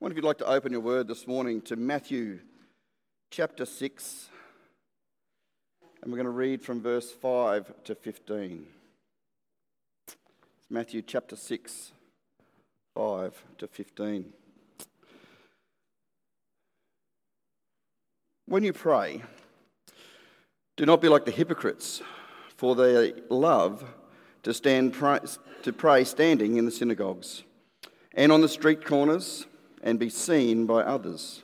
wonder if you'd like to open your word this morning to Matthew chapter 6, and we're going to read from verse 5 to 15. It's Matthew chapter 6, 5 to 15. When you pray, do not be like the hypocrites, for they love to stand to pray standing in the synagogues and on the street corners and be seen by others.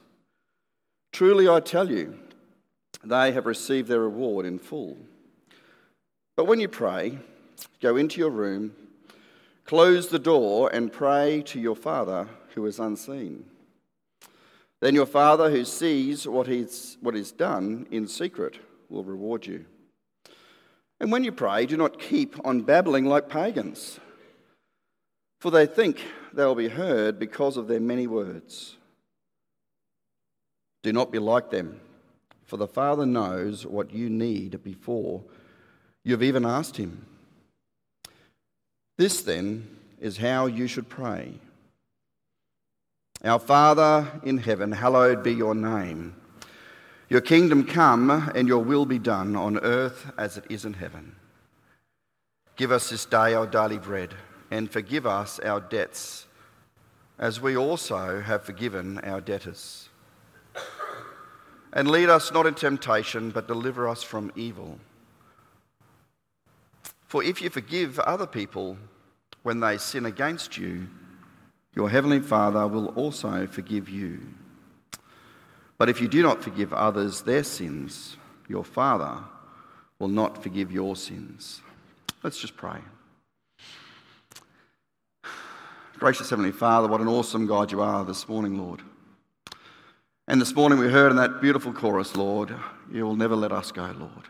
Truly I tell you, they have received their reward in full. But when you pray, go into your room, close the door, and pray to your Father who is unseen. Then your Father who sees what is, what is done in secret will reward you. And when you pray, do not keep on babbling like pagans, for they think they will be heard because of their many words. Do not be like them, for the Father knows what you need before you've even asked Him. This, then, is how you should pray Our Father in heaven, hallowed be your name. Your kingdom come and your will be done on earth as it is in heaven. Give us this day our daily bread and forgive us our debts as we also have forgiven our debtors. And lead us not in temptation, but deliver us from evil. For if you forgive other people when they sin against you, your heavenly Father will also forgive you. But if you do not forgive others their sins, your Father will not forgive your sins. Let's just pray. Gracious Heavenly Father, what an awesome God you are this morning, Lord. And this morning we heard in that beautiful chorus, Lord, you will never let us go, Lord.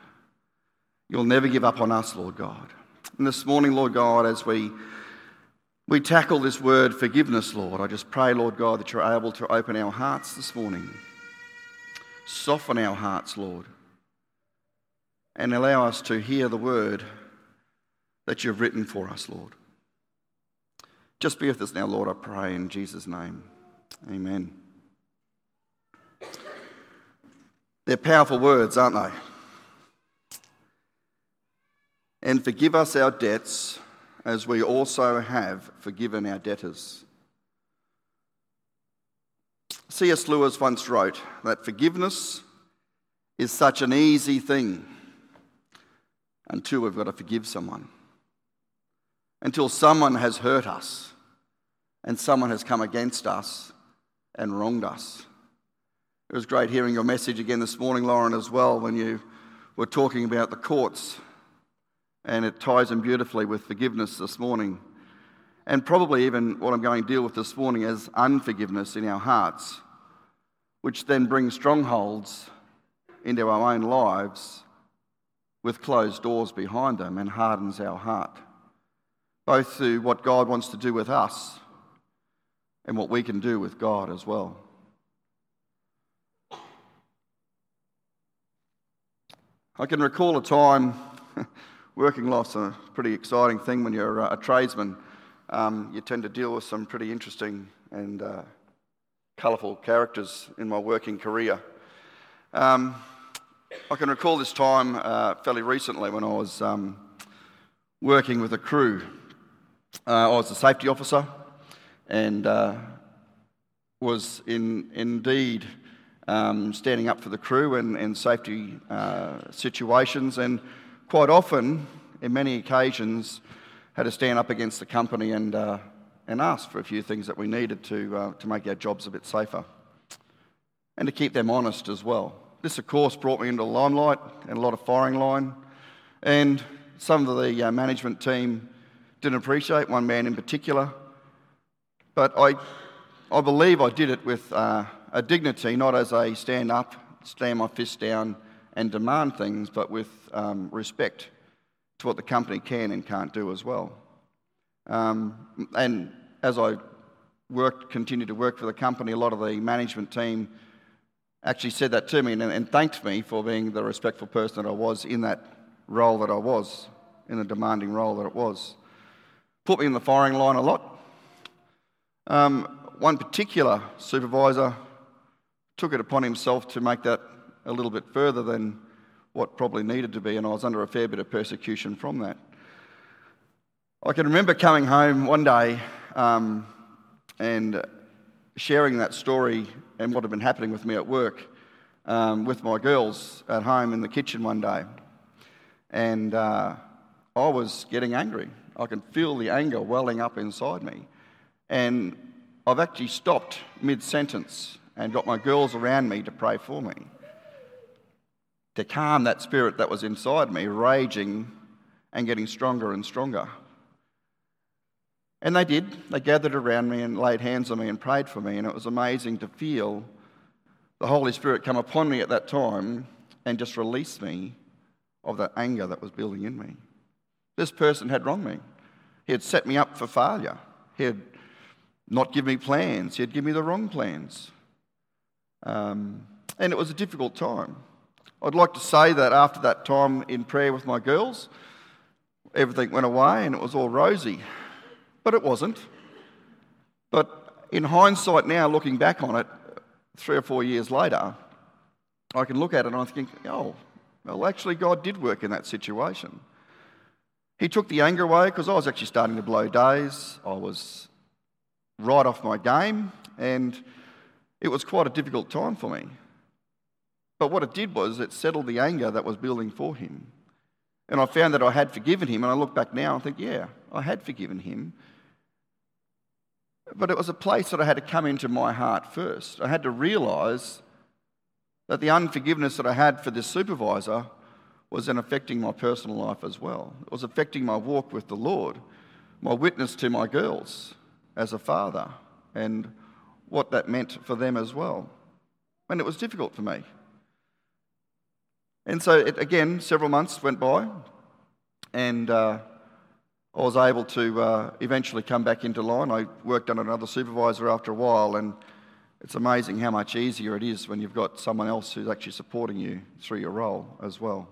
You'll never give up on us, Lord God. And this morning, Lord God, as we, we tackle this word forgiveness, Lord, I just pray, Lord God, that you're able to open our hearts this morning Soften our hearts, Lord, and allow us to hear the word that you've written for us, Lord. Just be with us now, Lord, I pray in Jesus' name. Amen. They're powerful words, aren't they? And forgive us our debts as we also have forgiven our debtors. C.S. Lewis once wrote that forgiveness is such an easy thing until we've got to forgive someone, until someone has hurt us and someone has come against us and wronged us. It was great hearing your message again this morning, Lauren, as well, when you were talking about the courts, and it ties in beautifully with forgiveness this morning and probably even what I'm going to deal with this morning is unforgiveness in our hearts, which then brings strongholds into our own lives with closed doors behind them and hardens our heart, both through what God wants to do with us and what we can do with God as well. I can recall a time, working life's a pretty exciting thing when you're a tradesman um, you tend to deal with some pretty interesting and uh, colourful characters in my working career. Um, I can recall this time uh, fairly recently when I was um, working with a crew. Uh, I was a safety officer and uh, was in, indeed um, standing up for the crew and, and safety uh, situations, and quite often, in many occasions, had to stand up against the company and, uh, and ask for a few things that we needed to, uh, to make our jobs a bit safer and to keep them honest as well. This, of course, brought me into the limelight and a lot of firing line. And some of the uh, management team didn't appreciate, one man in particular. But I, I believe I did it with uh, a dignity, not as a stand up, stand my fist down, and demand things, but with um, respect to what the company can and can't do as well. Um, and as I worked, continued to work for the company, a lot of the management team actually said that to me and, and thanked me for being the respectful person that I was in that role that I was, in the demanding role that it was. Put me in the firing line a lot. Um, one particular supervisor took it upon himself to make that a little bit further than what probably needed to be, and I was under a fair bit of persecution from that. I can remember coming home one day um, and sharing that story and what had been happening with me at work um, with my girls at home in the kitchen one day. And uh, I was getting angry. I can feel the anger welling up inside me. And I've actually stopped mid sentence and got my girls around me to pray for me, to calm that spirit that was inside me, raging and getting stronger and stronger. And they did. They gathered around me and laid hands on me and prayed for me. And it was amazing to feel the Holy Spirit come upon me at that time and just release me of that anger that was building in me. This person had wronged me. He had set me up for failure. He had not give me plans. He had given me the wrong plans. Um, and it was a difficult time. I'd like to say that after that time in prayer with my girls, everything went away and it was all rosy. But it wasn't. But in hindsight now, looking back on it, three or four years later, I can look at it and I think, oh, well, actually, God did work in that situation. He took the anger away because I was actually starting to blow days. I was right off my game, and it was quite a difficult time for me. But what it did was it settled the anger that was building for him. And I found that I had forgiven him, and I look back now and think, yeah, I had forgiven him. But it was a place that I had to come into my heart first. I had to realize that the unforgiveness that I had for this supervisor was then affecting my personal life as well. It was affecting my walk with the Lord, my witness to my girls as a father, and what that meant for them as well. And it was difficult for me. And so, it, again, several months went by, and uh, I was able to uh, eventually come back into line. I worked under another supervisor after a while, and it's amazing how much easier it is when you've got someone else who's actually supporting you through your role as well.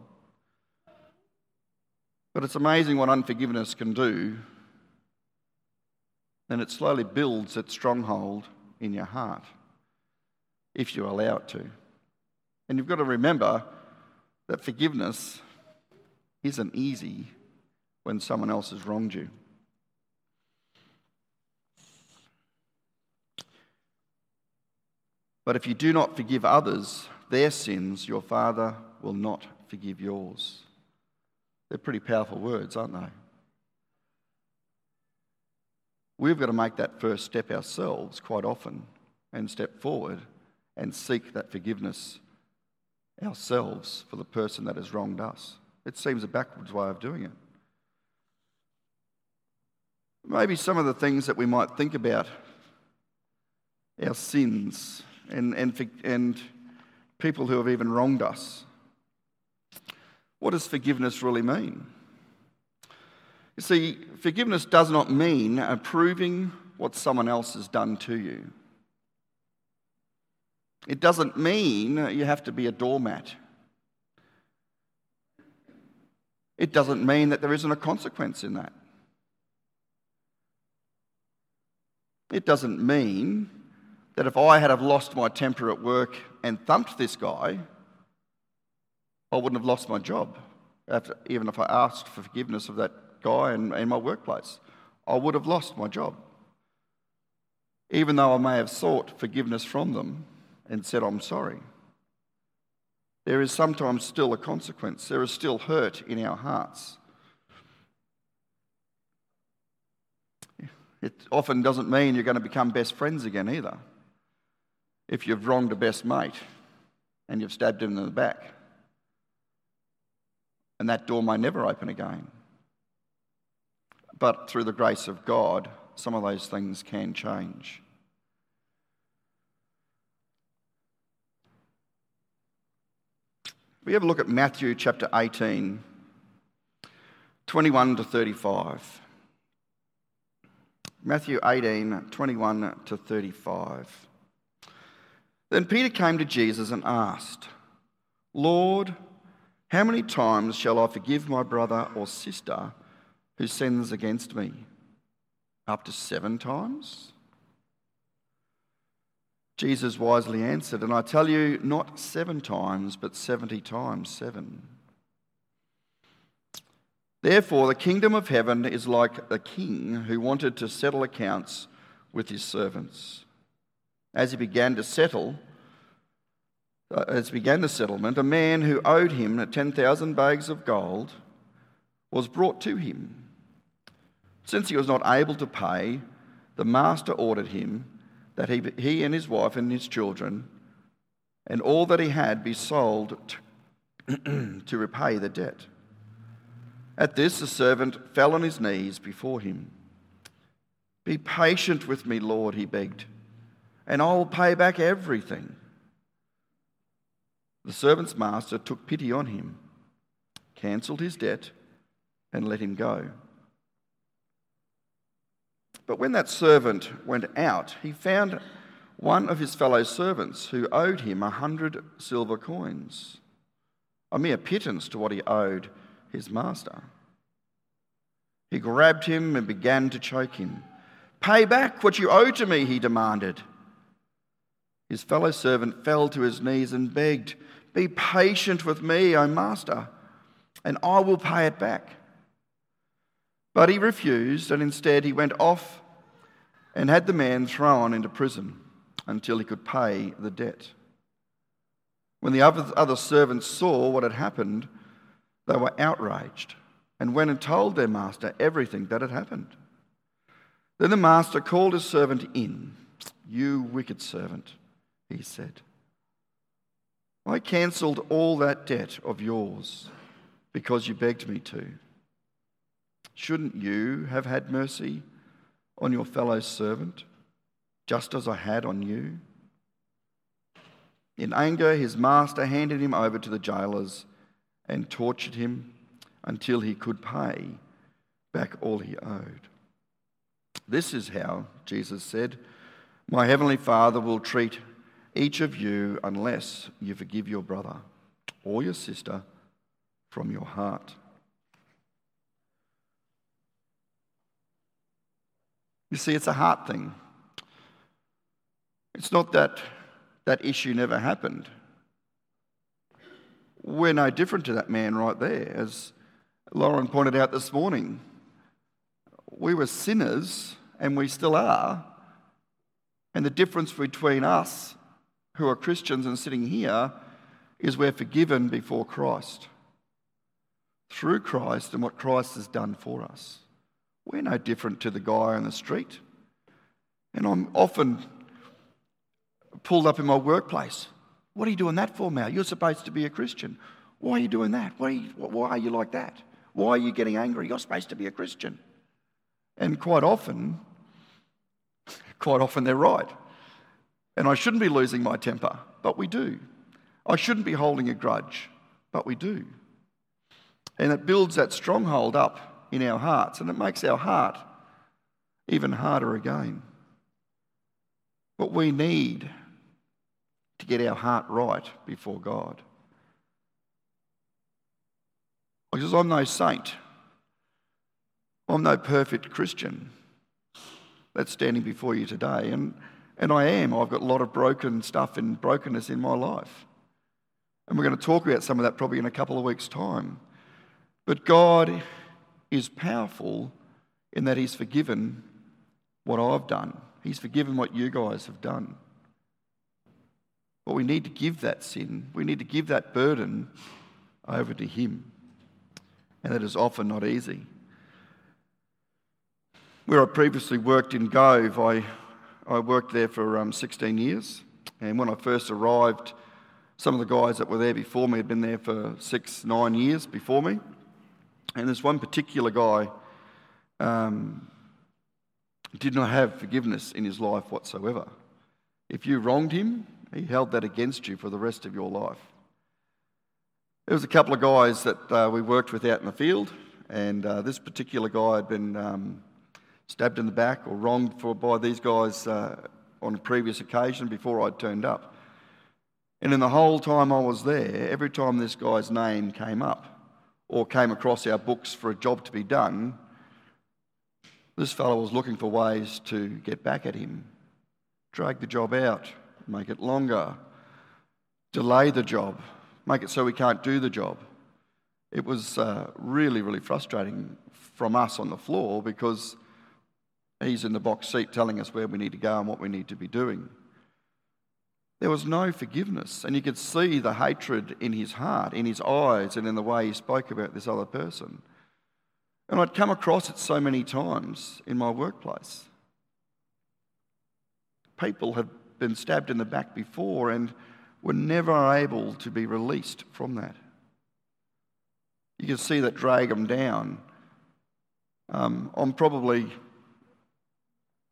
But it's amazing what unforgiveness can do, and it slowly builds its stronghold in your heart if you allow it to. And you've got to remember that forgiveness isn't easy when someone else has wronged you. But if you do not forgive others their sins, your Father will not forgive yours. They're pretty powerful words, aren't they? We've got to make that first step ourselves quite often and step forward and seek that forgiveness ourselves for the person that has wronged us. It seems a backwards way of doing it. Maybe some of the things that we might think about our sins and, and, and people who have even wronged us. What does forgiveness really mean? You see, forgiveness does not mean approving what someone else has done to you. It doesn't mean you have to be a doormat. It doesn't mean that there isn't a consequence in that. It doesn't mean that if I had have lost my temper at work and thumped this guy, I wouldn't have lost my job, even if I asked for forgiveness of that guy in, in my workplace. I would have lost my job. Even though I may have sought forgiveness from them and said, I'm sorry. There is sometimes still a consequence. There is still hurt in our hearts. It often doesn't mean you're going to become best friends again either. If you've wronged a best mate and you've stabbed him in the back, and that door may never open again. But through the grace of God, some of those things can change. We have a look at Matthew chapter 18, 21 to 35. Matthew 18, 21 to 35. Then Peter came to Jesus and asked, Lord, how many times shall I forgive my brother or sister who sins against me? Up to seven times? Jesus wisely answered, And I tell you, not seven times, but seventy times seven. Therefore, the kingdom of heaven is like a king who wanted to settle accounts with his servants. As he began to settle, uh, as began the settlement, a man who owed him 10,000 bags of gold was brought to him. Since he was not able to pay, the master ordered him that he, he and his wife and his children and all that he had be sold to, to repay the debt. At this, the servant fell on his knees before him. Be patient with me, Lord, he begged, and I will pay back everything. The servant's master took pity on him, cancelled his debt, and let him go. But when that servant went out, he found one of his fellow servants who owed him a hundred silver coins, a mere pittance to what he owed his master. He grabbed him and began to choke him. Pay back what you owe to me, he demanded. His fellow servant fell to his knees and begged, Be patient with me, O master, and I will pay it back. But he refused, and instead he went off and had the man thrown into prison until he could pay the debt. When the other servants saw what had happened, they were outraged and went and told their master everything that had happened. Then the master called his servant in. You wicked servant, he said. I cancelled all that debt of yours because you begged me to. Shouldn't you have had mercy on your fellow servant, just as I had on you? In anger, his master handed him over to the jailers and tortured him until he could pay back all he owed. This is how, Jesus said, my heavenly Father will treat each of you unless you forgive your brother or your sister from your heart. You see, it's a heart thing. It's not that that issue never happened. We're no different to that man right there. As Lauren pointed out this morning, we were sinners and we still are. And the difference between us who are Christians and sitting here is we're forgiven before Christ. Through Christ and what Christ has done for us. We're no different to the guy on the street. And I'm often pulled up in my workplace. What are you doing that for, Mal? You're supposed to be a Christian. Why are you doing that? Why are you, why are you like that? Why are you getting angry? You're supposed to be a Christian. And quite often, quite often they're right. And I shouldn't be losing my temper, but we do. I shouldn't be holding a grudge, but we do. And it builds that stronghold up in our hearts, and it makes our heart even harder again. But we need to get our heart right before God. Because I'm no saint, I'm no perfect Christian that's standing before you today. And, and I am. I've got a lot of broken stuff and brokenness in my life. And we're going to talk about some of that probably in a couple of weeks' time. But God is powerful in that He's forgiven what I've done, He's forgiven what you guys have done. But we need to give that sin, we need to give that burden over to Him. And that is often not easy. Where I previously worked in Gove, I, I worked there for um, 16 years. And when I first arrived, some of the guys that were there before me had been there for six, nine years before me. And this one particular guy um, did not have forgiveness in his life whatsoever. If you wronged him, he held that against you for the rest of your life. There was a couple of guys that uh, we worked with out in the field, and uh, this particular guy had been um, stabbed in the back or wronged for, by these guys uh, on a previous occasion before I'd turned up. And in the whole time I was there, every time this guy's name came up, or came across our books for a job to be done, this fellow was looking for ways to get back at him, drag the job out, make it longer, delay the job, make it so we can't do the job. It was uh, really, really frustrating from us on the floor because he's in the box seat telling us where we need to go and what we need to be doing. There was no forgiveness, and you could see the hatred in his heart, in his eyes, and in the way he spoke about this other person. And I'd come across it so many times in my workplace. People have been stabbed in the back before and were never able to be released from that. You can see that drag them down. Um, I'm probably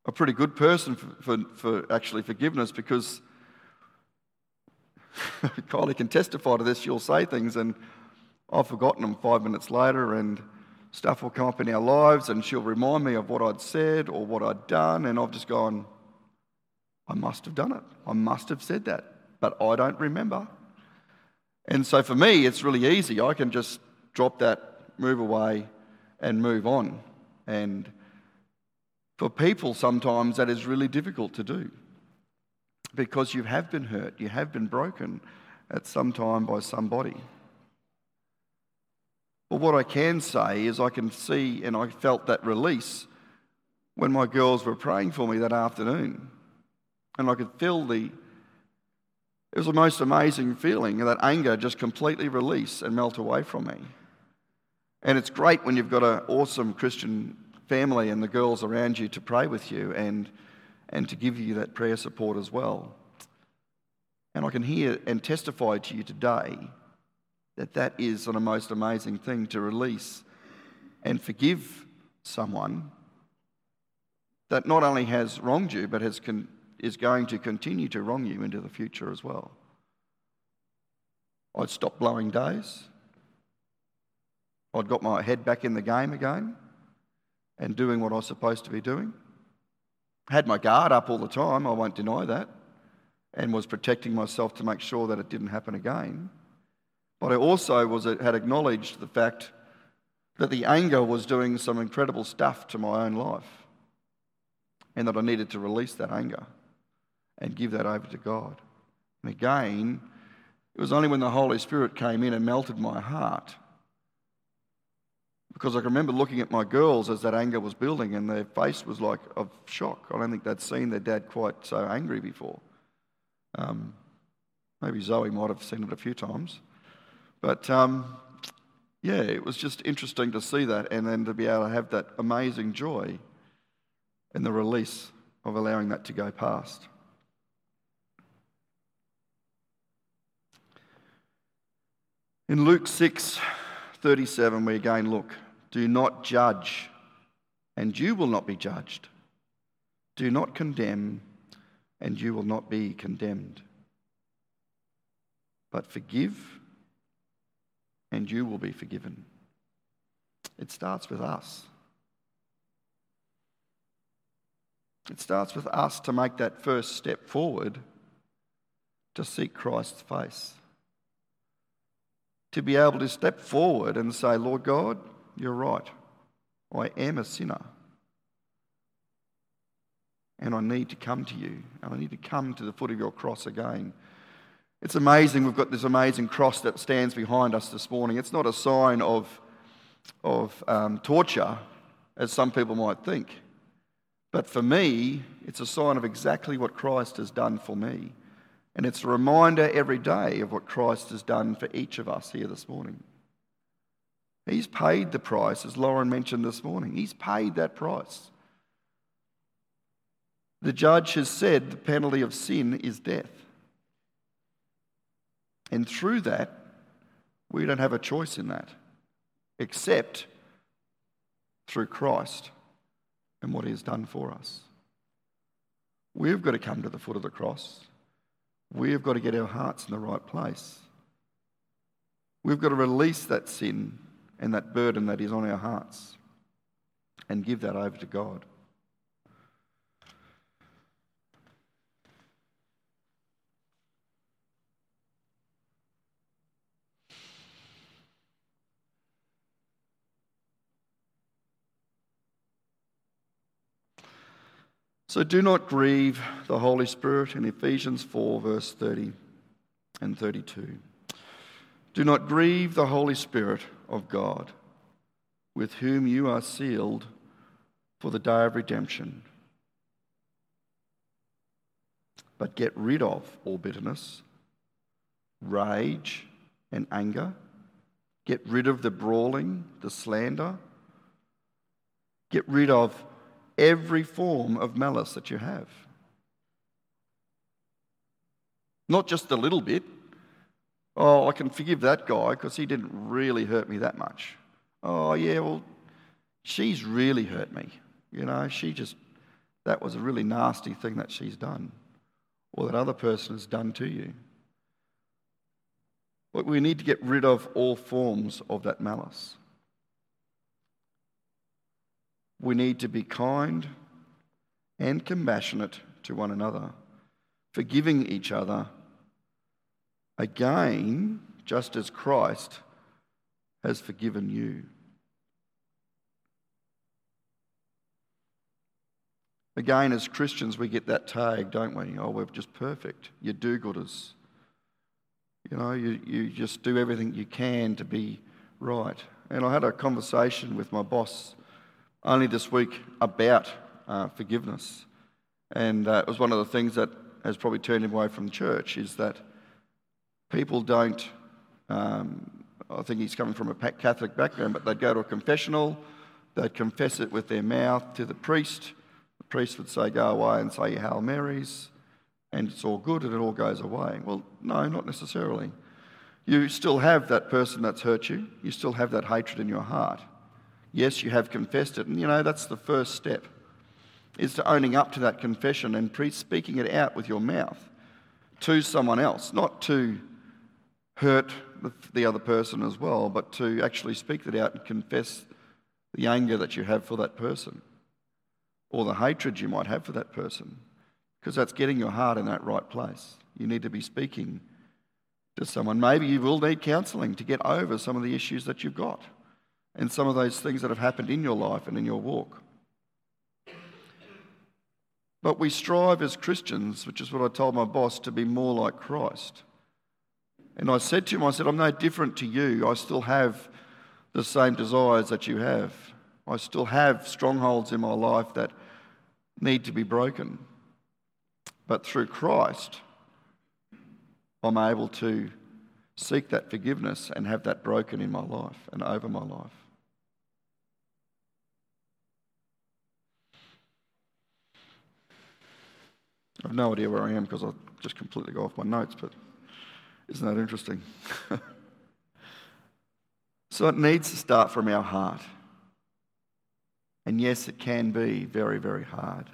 a pretty good person for, for, for actually forgiveness because Kylie can testify to this. She'll say things, and I've forgotten them five minutes later, and stuff will come up in our lives, and she'll remind me of what I'd said or what I'd done, and I've just gone, I must have done it. I must have said that, but I don't remember. And so for me, it's really easy. I can just drop that, move away, and move on. And for people, sometimes that is really difficult to do because you have been hurt, you have been broken at some time by somebody. But what I can say is, I can see and I felt that release when my girls were praying for me that afternoon. And I could feel the, it was the most amazing feeling, that anger just completely release and melt away from me. And it's great when you've got an awesome Christian family and the girls around you to pray with you and and to give you that prayer support as well. And I can hear and testify to you today that that is a most amazing thing to release and forgive someone that not only has wronged you, but has con- is going to continue to wrong you into the future as well. I'd stopped blowing days. I'd got my head back in the game again and doing what I was supposed to be doing had my guard up all the time, I won't deny that, and was protecting myself to make sure that it didn't happen again. But I also was, had acknowledged the fact that the anger was doing some incredible stuff to my own life, and that I needed to release that anger and give that over to God. And again, it was only when the Holy Spirit came in and melted my heart because I can remember looking at my girls as that anger was building, and their face was like of shock. I don't think they'd seen their dad quite so angry before. Um, maybe Zoe might have seen it a few times. But um, yeah, it was just interesting to see that, and then to be able to have that amazing joy and the release of allowing that to go past. In Luke 6 37, we again look. Do not judge, and you will not be judged. Do not condemn, and you will not be condemned. But forgive, and you will be forgiven. It starts with us. It starts with us to make that first step forward to seek Christ's face. To be able to step forward and say, Lord God, you're right. I am a sinner. And I need to come to you. And I need to come to the foot of your cross again. It's amazing. We've got this amazing cross that stands behind us this morning. It's not a sign of, of um, torture, as some people might think. But for me, it's a sign of exactly what Christ has done for me. And it's a reminder every day of what Christ has done for each of us here this morning. He's paid the price, as Lauren mentioned this morning. He's paid that price. The judge has said the penalty of sin is death. And through that, we don't have a choice in that, except through Christ and what he has done for us. We've got to come to the foot of the cross. We've got to get our hearts in the right place. We've got to release that sin and that burden that is on our hearts and give that over to God. So do not grieve the Holy Spirit in Ephesians 4, verse 30 and 32. Do not grieve the Holy Spirit of God, with whom you are sealed for the day of redemption. But get rid of all bitterness, rage, and anger. Get rid of the brawling, the slander. Get rid of every form of malice that you have. Not just a little bit. Oh, I can forgive that guy because he didn't really hurt me that much. Oh, yeah, well, she's really hurt me. You know, she just, that was a really nasty thing that she's done or that other person has done to you. But we need to get rid of all forms of that malice. We need to be kind and compassionate to one another, forgiving each other, again, just as Christ has forgiven you. Again, as Christians, we get that tag, don't we? Oh, we're just perfect. You do gooders. You know, you, you just do everything you can to be right. And I had a conversation with my boss only this week about uh, forgiveness. And uh, it was one of the things that has probably turned him away from church is that people don't, um, I think he's coming from a Catholic background, but they'd go to a confessional, they'd confess it with their mouth to the priest. The priest would say, Go away and say Hail Marys, and it's all good and it all goes away. Well, no, not necessarily. You still have that person that's hurt you, you still have that hatred in your heart. Yes, you have confessed it. And you know, that's the first step, is to owning up to that confession and pre- speaking it out with your mouth to someone else, not to hurt the, the other person as well, but to actually speak it out and confess the anger that you have for that person or the hatred you might have for that person, because that's getting your heart in that right place. You need to be speaking to someone. Maybe you will need counselling to get over some of the issues that you've got and some of those things that have happened in your life and in your walk. But we strive as Christians, which is what I told my boss, to be more like Christ. And I said to him, I said, I'm no different to you. I still have the same desires that you have. I still have strongholds in my life that need to be broken. But through Christ, I'm able to seek that forgiveness and have that broken in my life and over my life. I've no idea where I am because I just completely go off my notes, but isn't that interesting? so it needs to start from our heart. And yes, it can be very, very hard.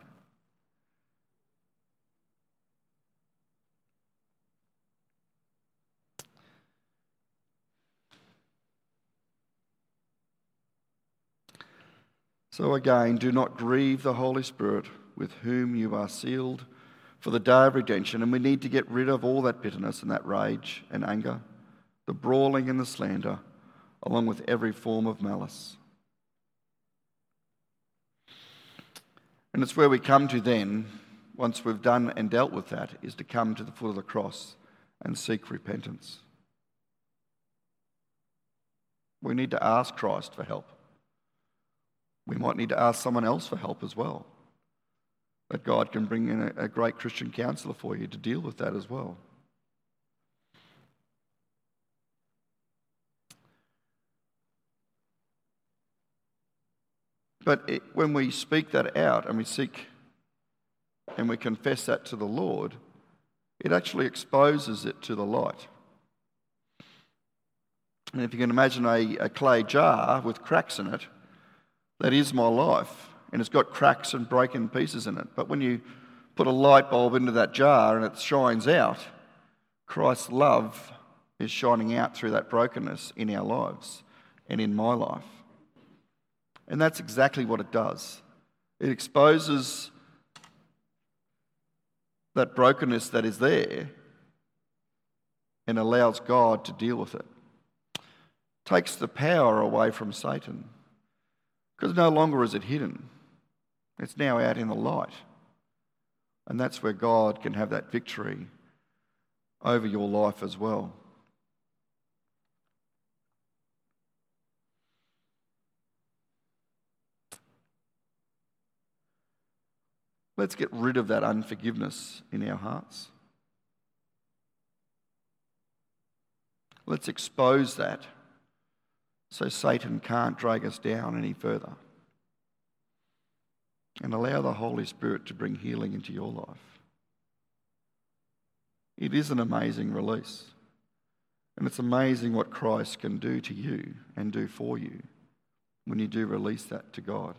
So again, do not grieve the Holy Spirit with whom you are sealed for the day of redemption, and we need to get rid of all that bitterness and that rage and anger, the brawling and the slander, along with every form of malice. And it's where we come to then, once we've done and dealt with that, is to come to the foot of the cross and seek repentance. We need to ask Christ for help. We might need to ask someone else for help as well that God can bring in a, a great Christian counselor for you to deal with that as well. But it, when we speak that out and we seek and we confess that to the Lord, it actually exposes it to the light. And if you can imagine a, a clay jar with cracks in it, that is my life and it's got cracks and broken pieces in it. But when you put a light bulb into that jar and it shines out, Christ's love is shining out through that brokenness in our lives and in my life. And that's exactly what it does. It exposes that brokenness that is there and allows God to deal with it. Takes the power away from Satan because no longer is it hidden. It's now out in the light. And that's where God can have that victory over your life as well. Let's get rid of that unforgiveness in our hearts. Let's expose that so Satan can't drag us down any further. And allow the Holy Spirit to bring healing into your life. It is an amazing release. And it's amazing what Christ can do to you and do for you when you do release that to God.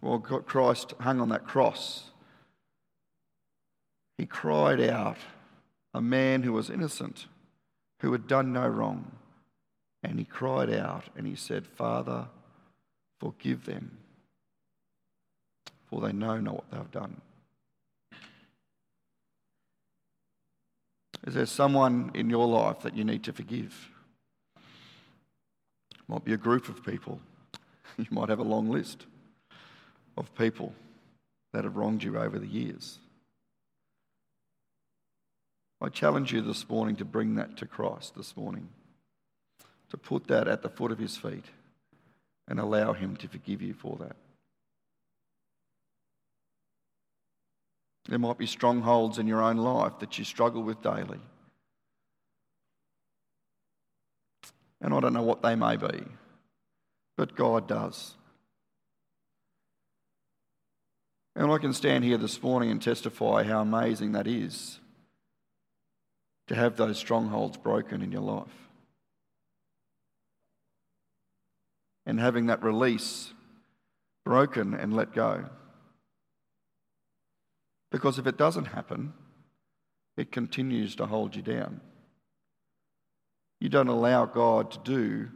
Well, Christ hung on that cross. He cried out, a man who was innocent, who had done no wrong. And he cried out and he said, Father, forgive them, for they know not what they've done. Is there someone in your life that you need to forgive? Might be a group of people. You might have a long list of people that have wronged you over the years. I challenge you this morning to bring that to Christ this morning, to put that at the foot of his feet and allow him to forgive you for that. There might be strongholds in your own life that you struggle with daily. And I don't know what they may be, but God does. And I can stand here this morning and testify how amazing that is to have those strongholds broken in your life. And having that release broken and let go. Because if it doesn't happen, it continues to hold you down. You don't allow God to do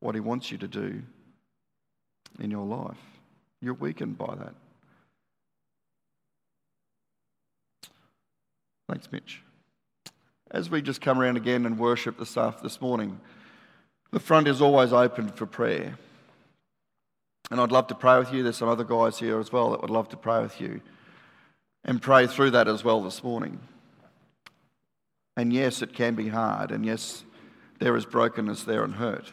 what He wants you to do in your life. You're weakened by that. Thanks, Mitch. As we just come around again and worship the staff this morning, the front is always open for prayer. And I'd love to pray with you. There's some other guys here as well that would love to pray with you and pray through that as well this morning. And yes, it can be hard, and yes, there is brokenness there and hurt.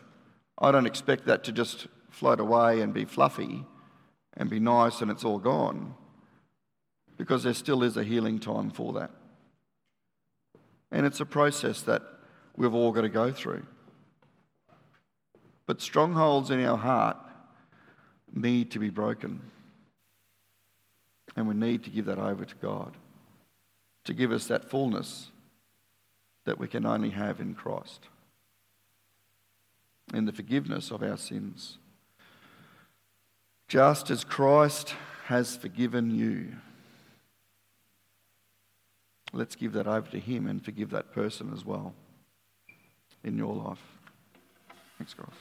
I don't expect that to just float away and be fluffy and be nice and it's all gone, because there still is a healing time for that. And it's a process that we've all got to go through. But strongholds in our heart need to be broken. And we need to give that over to God to give us that fullness that we can only have in Christ, in the forgiveness of our sins. Just as Christ has forgiven you, let's give that over to Him and forgive that person as well in your life. Thanks, God.